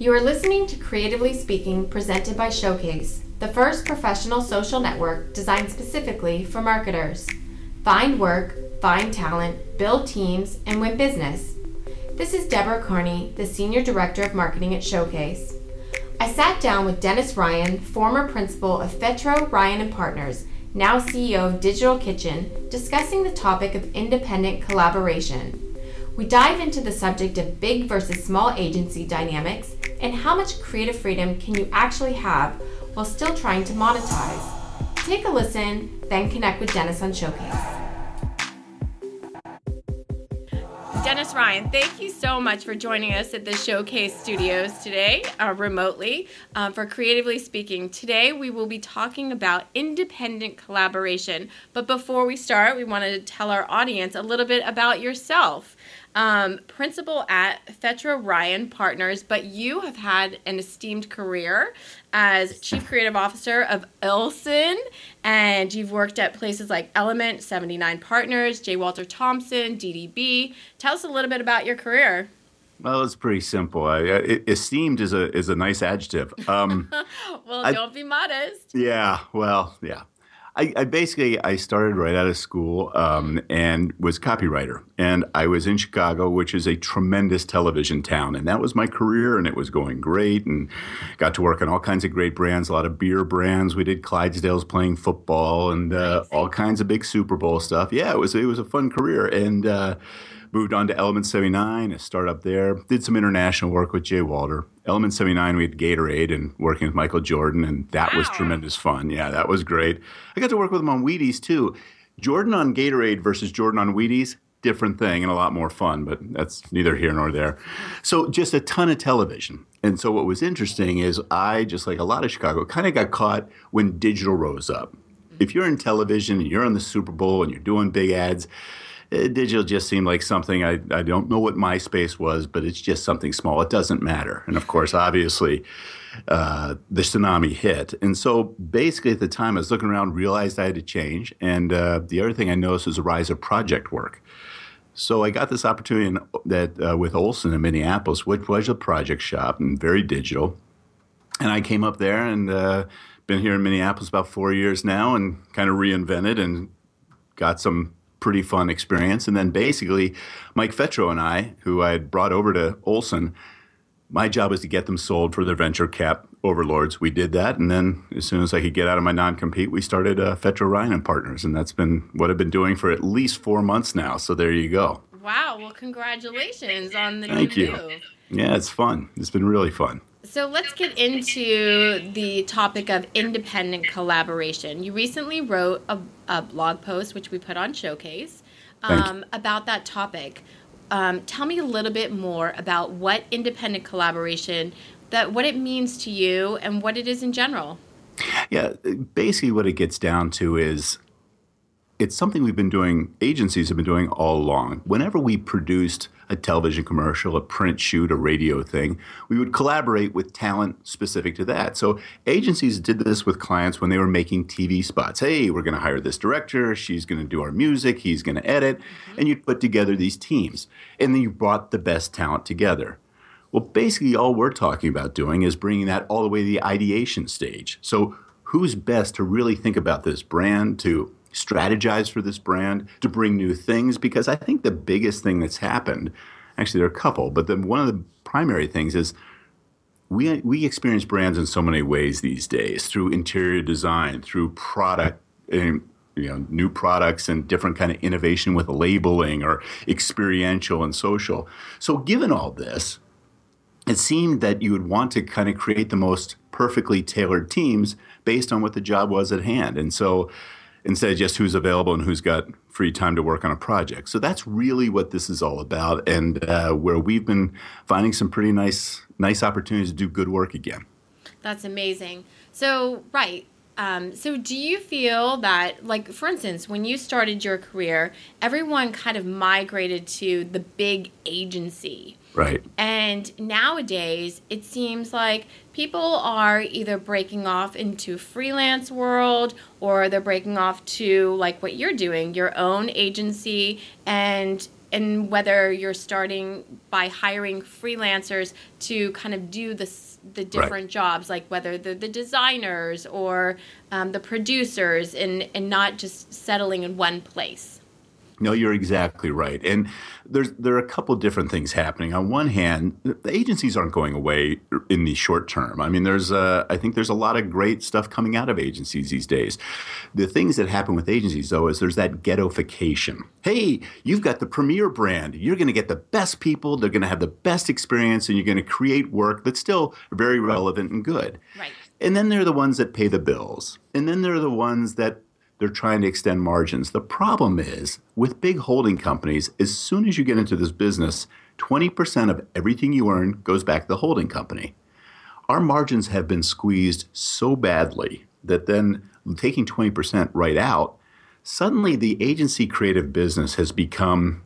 You are listening to Creatively Speaking presented by Shocase, the first professional social network designed specifically for marketers. Find work, find talent, build teams, and win business. This is Deborah Carney, the Senior Director of Marketing at Shocase. I sat down with Dennis Ryan, former principal of Fetro Ryan and Partners, now CEO of Digital Kitchen, discussing the topic of independent collaboration. We dive into the subject of big versus small agency dynamics and how much creative freedom can you actually have while still trying to monetize. Take a listen, then connect with Dennis on Shocase. Dennis Ryan, thank you so much for joining us at the Shocase Studios today, uh, remotely, uh, for Creatively Speaking. Today, we will be talking about independent collaboration. But before we start, we want to tell our audience a little bit about yourself um, principal at Fetro Ryan Partners, but you have had an esteemed career as Chief Creative Officer of Olson, and you've worked at places like Element, 79 Partners, J. Walter Thompson, DDB. Tell us a little bit about your career. Well, it's pretty simple. I, I, esteemed is a is a nice adjective. Um, well, don't be modest. Yeah. Well, yeah. I, I, basically I started right out of school um, and was copywriter, and I was in Chicago, which is a tremendous television town, and that was my career, and it was going great, and got to work on all kinds of great brands, a lot of beer brands. We did Clydesdales playing football and uh, all kinds of big Super Bowl stuff. Yeah, it was it was a fun career, and. Uh, moved on to Element 79, a startup there. Did some international work with J. Walter. Element 79, we had Gatorade and working with Michael Jordan, and that wow. was tremendous fun. Yeah, that was great. I got to work with him on Wheaties too. Jordan on Gatorade versus Jordan on Wheaties, different thing and a lot more fun, but that's neither here nor there. So just a ton of television. And so what was interesting is I, just like a lot of Chicago, kind of got caught when digital rose up. If you're in television and you're on the Super Bowl and you're doing big ads, digital just seemed like something I, I don't know what MySpace was, but it's just something small. It doesn't matter. And of course, obviously, uh, the tsunami hit. And so basically at the time, I was looking around, realized I had to change. And uh, the other thing I noticed was the rise of project work. So I got this opportunity in, that uh, with Olson in Minneapolis, which was a project shop and very digital. And I came up there and uh, been here in Minneapolis about four years now and kind of reinvented and got some pretty fun experience. And then basically, Mike Fetro and I, who I had brought over to Olson, my job was to get them sold for their venture cap overlords. We did that, and then as soon as I could get out of my non-compete, we started uh, Fetro Ryan and Partners, and that's been what I've been doing for at least four months now. So there you go. Wow! Well, congratulations on the Thank new you. Move. Yeah, it's fun. It's been really fun. So let's get into the topic of independent collaboration. You recently wrote a, a blog post, which we put on Shocase, um, about that topic. Um, tell me a little bit more about what independent collaboration, that what it means to you, and what it is in general. Yeah, basically, what it gets down to is it's something we've been doing, agencies have been doing all along. Whenever we produced a television commercial, a print shoot, a radio thing, we would collaborate with talent specific to that. So agencies did this with clients when they were making TV spots. Hey, we're going to hire this director. She's going to do our music. He's going to edit. Mm-hmm. And you'd put together these teams. And then you brought the best talent together. Well, basically, all we're talking about doing is bringing that all the way to the ideation stage. So, who's best to really think about this brand, to strategize for this brand, to bring new things. Because I think the biggest thing that's happened, actually, there are a couple, but then one of the primary things is we, we experience brands in so many ways these days through interior design, through product. You know, new products and different kind of innovation with labeling or experiential and social. So, given all this, it seemed that you would want to kind of create the most perfectly tailored teams based on what the job was at hand. And so instead of just who's available and who's got free time to work on a project. So that's really what this is all about, and uh, where we've been finding some pretty nice nice opportunities to do good work again. That's amazing. So right. Um, so do you feel that like for instance when you started your career everyone kind of migrated to the big agency Right. And nowadays, it seems like people are either breaking off into freelance world or they're breaking off to like what you're doing, your own agency and and whether you're starting by hiring freelancers to kind of do the the different right. jobs, like whether they're the designers or um, the producers, and and not just settling in one place. No, you're exactly right. And there's there are a couple different things happening. On one hand, the agencies aren't going away in the short term. I mean, there's a, I think there's a lot of great stuff coming out of agencies these days. The things that happen with agencies though is there's that ghettoification. Hey, you've got the premier brand. You're going to get the best people. They're going to have the best experience, and you're going to create work that's still very relevant and good. Right. And then there are the ones that pay the bills. And then there are the ones that they're trying to extend margins. The problem is with big holding companies, as soon as you get into this business, 20% of everything you earn goes back to the holding company. Our margins have been squeezed so badly that then taking 20% right out, suddenly the agency creative business has become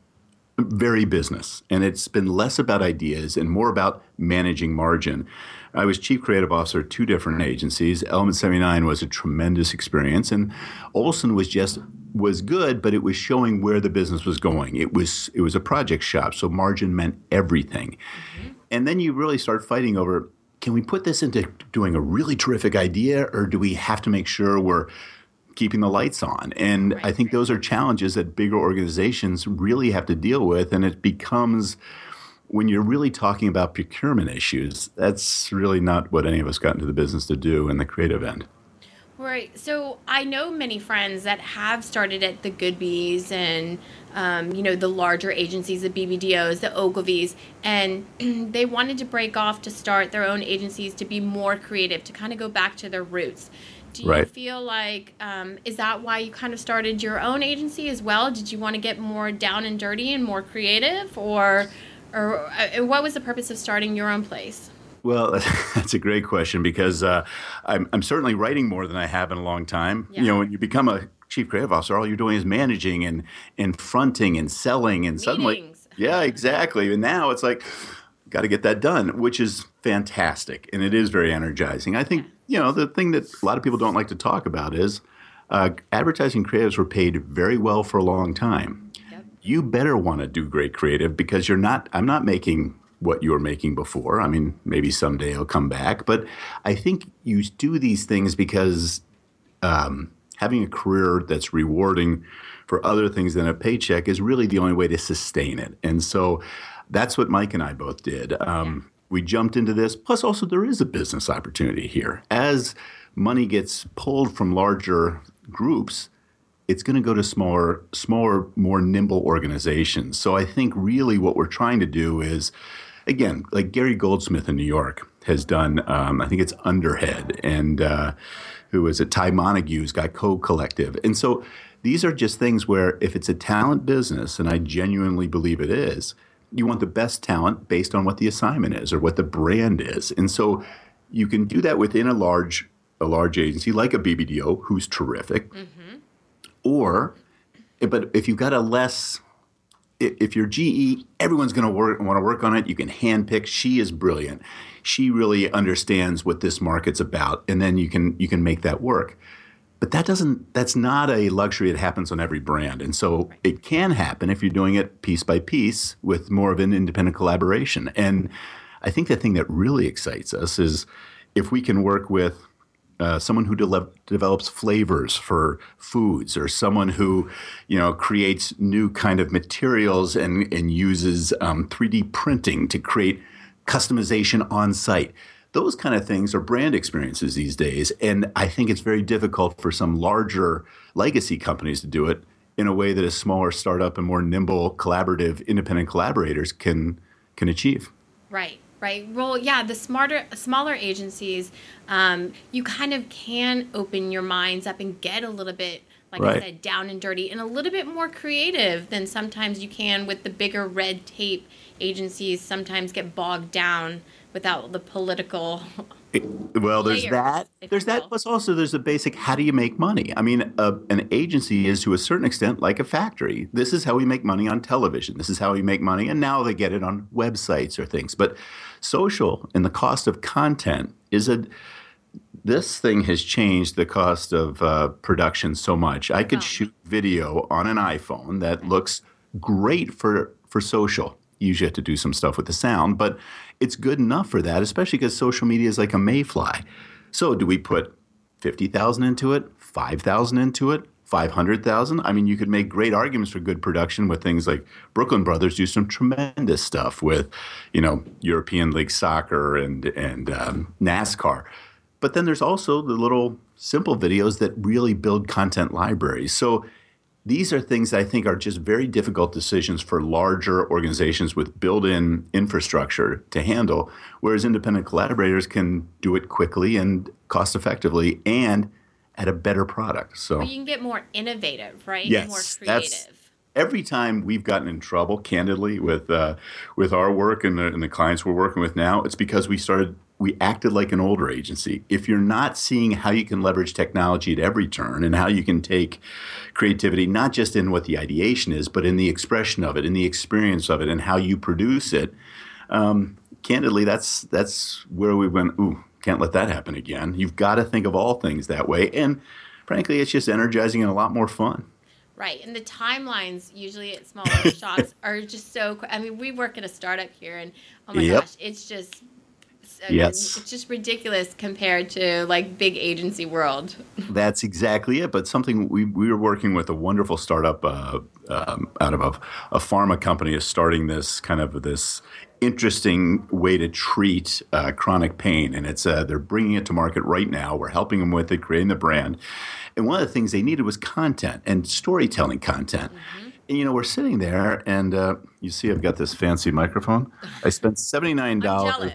very business and it's been less about ideas and more about managing margin. I was chief creative officer at two different agencies. Element 79 was a tremendous experience, and Olson was just was good, but it was showing where the business was going. It was it was a project shop, so margin meant everything. Mm-hmm. And then you really start fighting over can we put this into doing a really terrific idea, or do we have to make sure we're keeping the lights on? And right. I think those are challenges that bigger organizations really have to deal with, and it becomes when you're really talking about procurement issues, that's really not what any of us got into the business to do in the creative end. Right. So I know many friends that have started at the Goodbys and, um, you know, the larger agencies, the BBDOs, the Ogilvies, and they wanted to break off to start their own agencies to be more creative, to kind of go back to their roots. Do you right. feel like, um, is that why you kind of started your own agency as well? Did you want to get more down and dirty and more creative? Or or uh, what was the purpose of starting your own place? Well, that's a great question because uh, I'm, I'm, certainly writing more than I have in a long time. Yeah. You know, when you become a chief creative officer, all you're doing is managing and, and fronting and selling, and Meetings. suddenly, yeah, exactly. And now it's like, got to get that done, which is fantastic, and it is very energizing. I think you know the thing that a lot of people don't like to talk about is uh, advertising creatives were paid very well for a long time you better want to do great creative because you're not, I'm not making what you were making before. I mean, maybe someday I'll come back, but I think you do these things because um, having a career that's rewarding for other things than a paycheck is really the only way to sustain it. And so that's what Mike and I both did. Um, we jumped into this. Plus, also, there is a business opportunity here. As money gets pulled from larger groups, it's going to go to smaller, smaller, more nimble organizations. So I think really what we're trying to do is, again, like Gary Goldsmith in New York has done. Um, I think it's Underhead, and uh, who is it? Ty Montague's got Co:Collective, and so these are just things where if it's a talent business, and I genuinely believe it is, you want the best talent based on what the assignment is or what the brand is, and so you can do that within a large a large agency like a BBDO, who's terrific. Mm-hmm or, but if you've got a less, if you're GE, everyone's going to work want to work on it. You can handpick. She is brilliant. She really understands what this market's about, and then you can you can make that work. But that doesn't. That's not a luxury that happens on every brand, and so it can happen if you're doing it piece by piece with more of an independent collaboration. And I think the thing that really excites us is if we can work with uh, someone who de- develops flavors for foods or someone who you know creates new kind of materials and, and uses um, 3d printing to create customization on site. Those kind of things are brand experiences these days and i think it's very difficult for some larger legacy companies to do it in a way that a smaller startup and more nimble collaborative independent collaborators can can achieve. Right right? Well, yeah, the smarter, smaller agencies, um, you kind of can open your minds up and get a little bit, like right. I said, down and dirty and a little bit more creative than sometimes you can with the bigger red tape agencies. Sometimes get bogged down without the political well, there's that. There's that. Plus, also, there's the basic how do you make money? I mean, uh, an agency is to a certain extent like a factory. This is how we make money on television. This is how we make money. And now they get it on websites or things. But social and the cost of content is a. This thing has changed the cost of uh, production so much. I could oh. shoot video on an iPhone that looks great for for social. Usually have to do some stuff with the sound, but it's good enough for that, especially because social media is like a mayfly. So do we put 50,000 into it, 5,000 into it, 500,000? I mean, you could make great arguments for good production with things like Brooklyn Brothers do some tremendous stuff with, you know, European League soccer and, and um, NASCAR. But then there's also the little simple videos that really build content libraries. So these are things that I think are just very difficult decisions for larger organizations with built in infrastructure to handle, whereas independent collaborators can do it quickly and cost effectively and at a better product. So well, you can get more innovative, right? Yes, more creative. every time we've gotten in trouble, candidly, with uh, with our work and the, and the clients we're working with now, it's because we started we acted like an older agency. If you're not seeing how you can leverage technology at every turn and how you can take creativity, not just in what the ideation is, but in the expression of it, in the experience of it, and how you produce it, um, candidly, that's that's where we went. Ooh, can't let that happen again. You've got to think of all things that way, and frankly, it's just energizing and a lot more fun. Right, and the timelines usually at smaller shops are just so. I mean, we work at a startup here, and oh my yep. gosh, it's just yes. it's just ridiculous compared to like big agency world. That's exactly it. But something we, we were working with a wonderful startup uh, um, out of a, a pharma company is starting this kind of this interesting way to treat uh, chronic pain, and it's uh, they're bringing it to market right now. We're helping them with it, creating the brand, and one of the things they needed was content and storytelling content. Mm-hmm and, you know, we're sitting there, and uh, you see, I've got this fancy microphone. I spent seventy nine dollars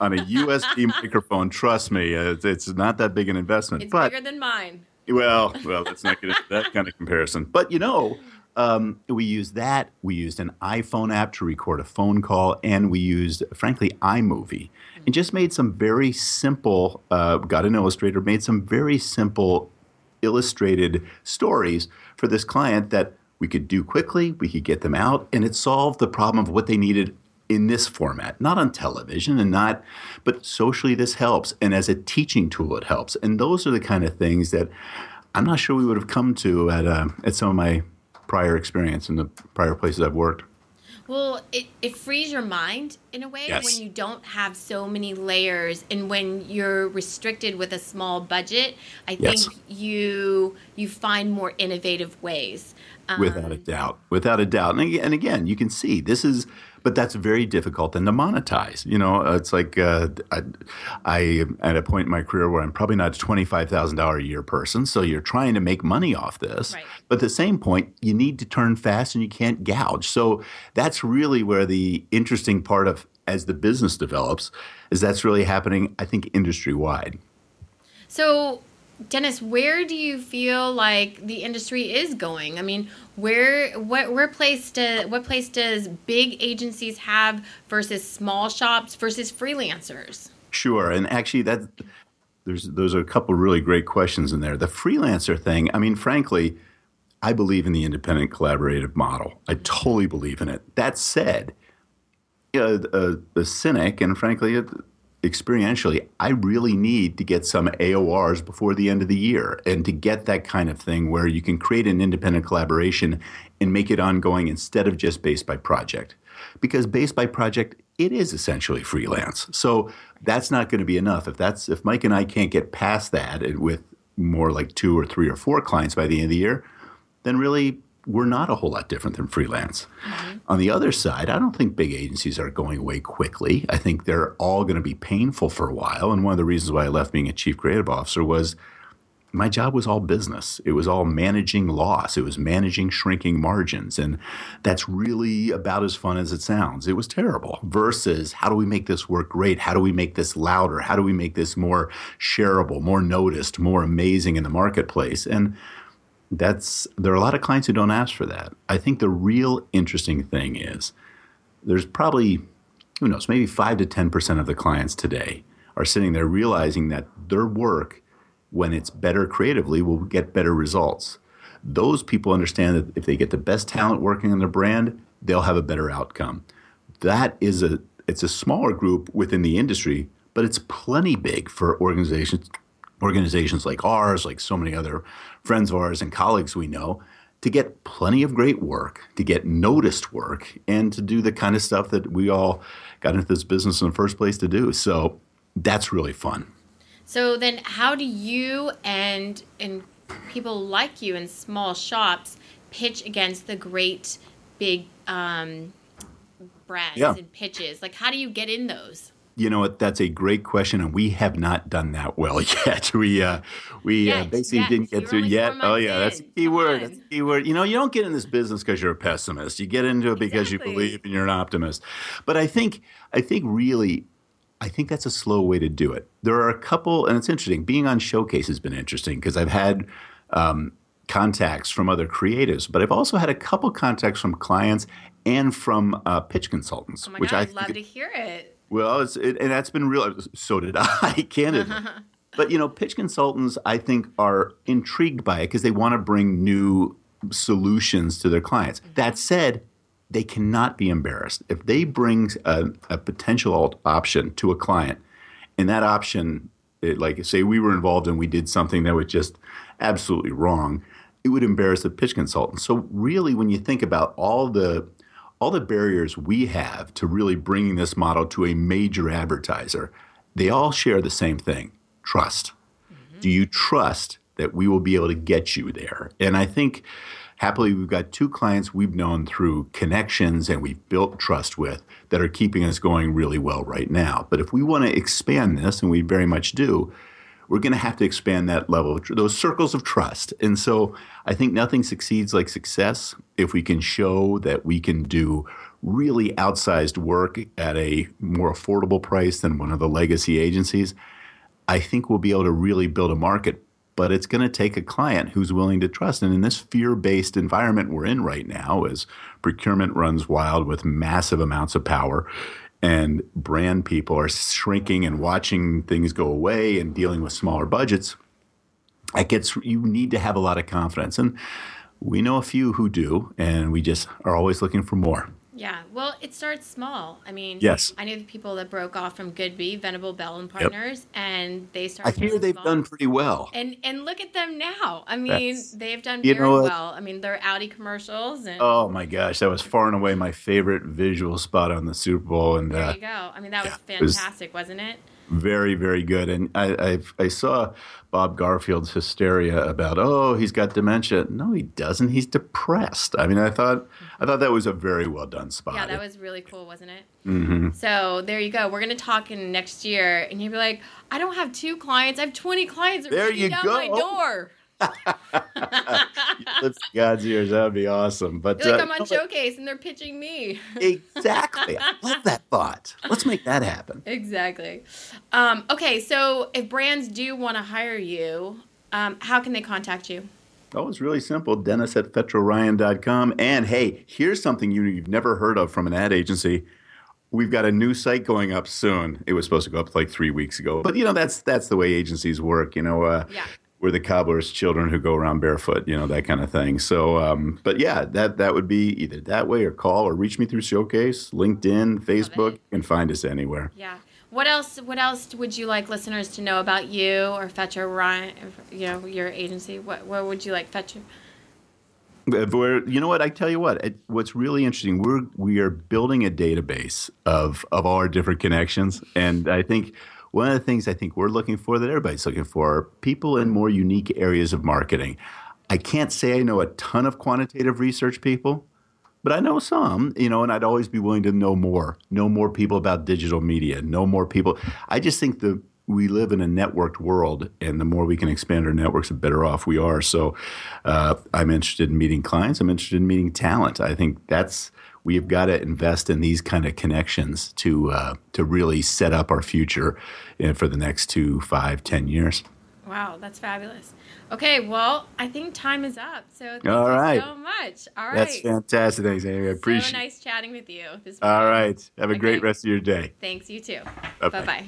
on a USB microphone. Trust me, uh, it's not that big an investment. It's but, bigger than mine. Well, well, let's not get into that kind of comparison. But you know, um, we used that. We used an iPhone app to record a phone call, and we used, frankly, iMovie, and just made some very simple. Uh, got an illustrator, made some very simple illustrated stories for this client that we could do quickly, we could get them out, and it solved the problem of what they needed in this format, not on television and not, but socially this helps. And as a teaching tool, it helps. And those are the kind of things that I'm not sure we would have come to at, uh, at some of my prior experience in the prior places I've worked. Well, it, it frees your mind in a way yes. when you don't have so many layers and when you're restricted with a small budget. I yes. think you you find more innovative ways. Um, without a doubt, without a doubt, and, and again, you can see this is but that's very difficult then to monetize. You know, it's like uh, I, I am at a point in my career where I'm probably not a twenty five thousand dollar a year person, so you're trying to make money off this. Right. But at the same point, you need to turn fast and you can't gouge. So that's really where the interesting part of as the business develops is that's really happening. I think industry wide. So Dennis, where do you feel like the industry is going? I mean, where what where place do, what place does big agencies have versus small shops versus freelancers? Sure, and actually that there's those are a couple really great questions in there. The freelancer thing, I mean, frankly, I believe in the independent collaborative model. I totally believe in it. That said, know, a, a cynic and frankly experientially, I really need to get some AORs before the end of the year and to get that kind of thing where you can create an independent collaboration and make it ongoing instead of just based by project. Because based by project, it is essentially freelance. So that's not going to be enough. If that's if Mike and I can't get past that with more like two or three or four clients by the end of the year, then really we're not a whole lot different than freelance. Mm-hmm. On the other side, I don't think big agencies are going away quickly. I think they're all going to be painful for a while. And one of the reasons why I left being a chief creative officer was my job was all business. It was all managing loss. It was managing shrinking margins. And that's really about as fun as it sounds. It was terrible. Versus how do we make this work great? How do we make this louder? How do we make this more shareable, more noticed, more amazing in the marketplace? And that's there are a lot of clients who don't ask for that. I think the real interesting thing is there's probably who knows maybe five to ten percent of the clients today are sitting there realizing that their work, when it's better creatively, will get better results. Those people understand that if they get the best talent working on their brand, they'll have a better outcome. That is a it's a smaller group within the industry, but it's plenty big for organizations organizations like ours, like so many other friends of ours and colleagues we know, to get plenty of great work, to get noticed work, and to do the kind of stuff that we all got into this business in the first place to do. So that's really fun. So then, how do you and and people like you in small shops pitch against the great big um, brands Yeah. and pitches? Like, how do you get in those? You know what? That's a great question, and we have not done that well yet. We uh, we uh, basically yet. didn't You're get through only yet. Oh yeah, that's a key Come word. on. That's a key word. You know, you don't get in this business because you're a pessimist. You get into it because Exactly. you believe and you're an optimist. But I think I think really. I think that's a slow way to do it. There are a couple, and it's interesting. Being on Shocase has been interesting because I've had um, contacts from other creatives, but I've also had a couple contacts from clients and from uh, pitch consultants, Oh my which god, I I'd love to hear it. Well, it's it, and that's been real. So did I, candidly. but you know, pitch consultants, I think, are intrigued by it because they want to bring new solutions to their clients. Mm-hmm. That said, they cannot be embarrassed if they bring a, a potential alt- option to a client, and that option, it, like say we were involved and we did something that was just absolutely wrong, it would embarrass the pitch consultant. So really, when you think about all the all the barriers we have to really bringing this model to a major advertiser, they all share the same thing: trust. Mm-hmm. Do you trust that we will be able to get you there? And I think happily we've got two clients we've known through connections and we've built trust with that are keeping us going really well right now. But if we want to expand this, and we very much do, we're going to have to expand that level, those circles of trust. And so I think nothing succeeds like success if we can show that we can do really outsized work at a more affordable price than one of the legacy agencies. I think we'll be able to really build a market, but it's going to take a client who's willing to trust. And in this fear based environment we're in right now, as procurement runs wild with massive amounts of power and brand people are shrinking and watching things go away and dealing with smaller budgets, it gets you need to have a lot of confidence. And we know a few who do, and we just are always looking for more. Yeah, well, it starts small. I mean, Yes. I knew the people that broke off from Goodby, Venable Bell and Partners, and they started. I hear they've done pretty well. And and look at them now. I mean, That's- they've done very well. I mean, they're Audi commercials, and Oh my gosh, that was far and away my favorite visual spot on the Super Bowl, and there uh, you go. I mean, that was yeah, was- fantastic, wasn't it? Very, very good. And I, I've, I saw Bob Garfield's hysteria about, oh, he's got dementia. No, he doesn't. He's depressed. I mean, I thought, I thought that was a very well done spot. Yeah, that was really cool, wasn't it? hmm So there you go. We're gonna talk in next year, and you'll be like, I don't have two clients. I have twenty clients. There you go. My door. Lips God's ears. That would be awesome. But You're like uh, I'm on no, Shocase, and they're pitching me. exactly. I love that thought. Let's make that happen. exactly. Um, okay, so if brands do want to hire you, um, how can they contact you? Oh, it's really simple. Dennis at FetroRyan.com. And hey, here's something you, you've never heard of from an ad agency. We've got a new site going up soon. It was supposed to go up like three weeks ago, but you know that's that's the way agencies work. You know, uh, Yeah. We're the cobbler's children who go around barefoot. You know that kind of thing. So, um, but yeah, that that would be either that way or call or reach me through Shocase, LinkedIn, Facebook. You can find us anywhere. Yeah. What else? What else would you like listeners to know about you or Fetro Ryan? You know your agency. What What would you like Fetro? If we're- you know what? I tell you what. It, what's really interesting, we're we are building a database of of all our different connections, and I think one of the things I think we're looking for that everybody's looking for are people in more unique areas of marketing. I can't say I know a ton of quantitative research people, but I know some, you know, and I'd always be willing to know more, know more people about digital media, know more people. I just think the we live in a networked world, and the more we can expand our networks, the better off we are. So, uh, I'm interested in meeting clients. I'm interested in meeting talent. I think that's we have got to invest in these kind of connections to uh, to really set up our future uh, for the next two, five, ten years. Wow, that's fabulous. Okay, well, I think time is up. So thank All you right. so much. All right. That's fantastic. Thanks, Amy. I appreciate. It. So nice chatting with you. This All Have a great rest of your day. Thanks. You too. Bye bye.